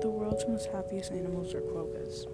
The world's most happiest animals are quokkas.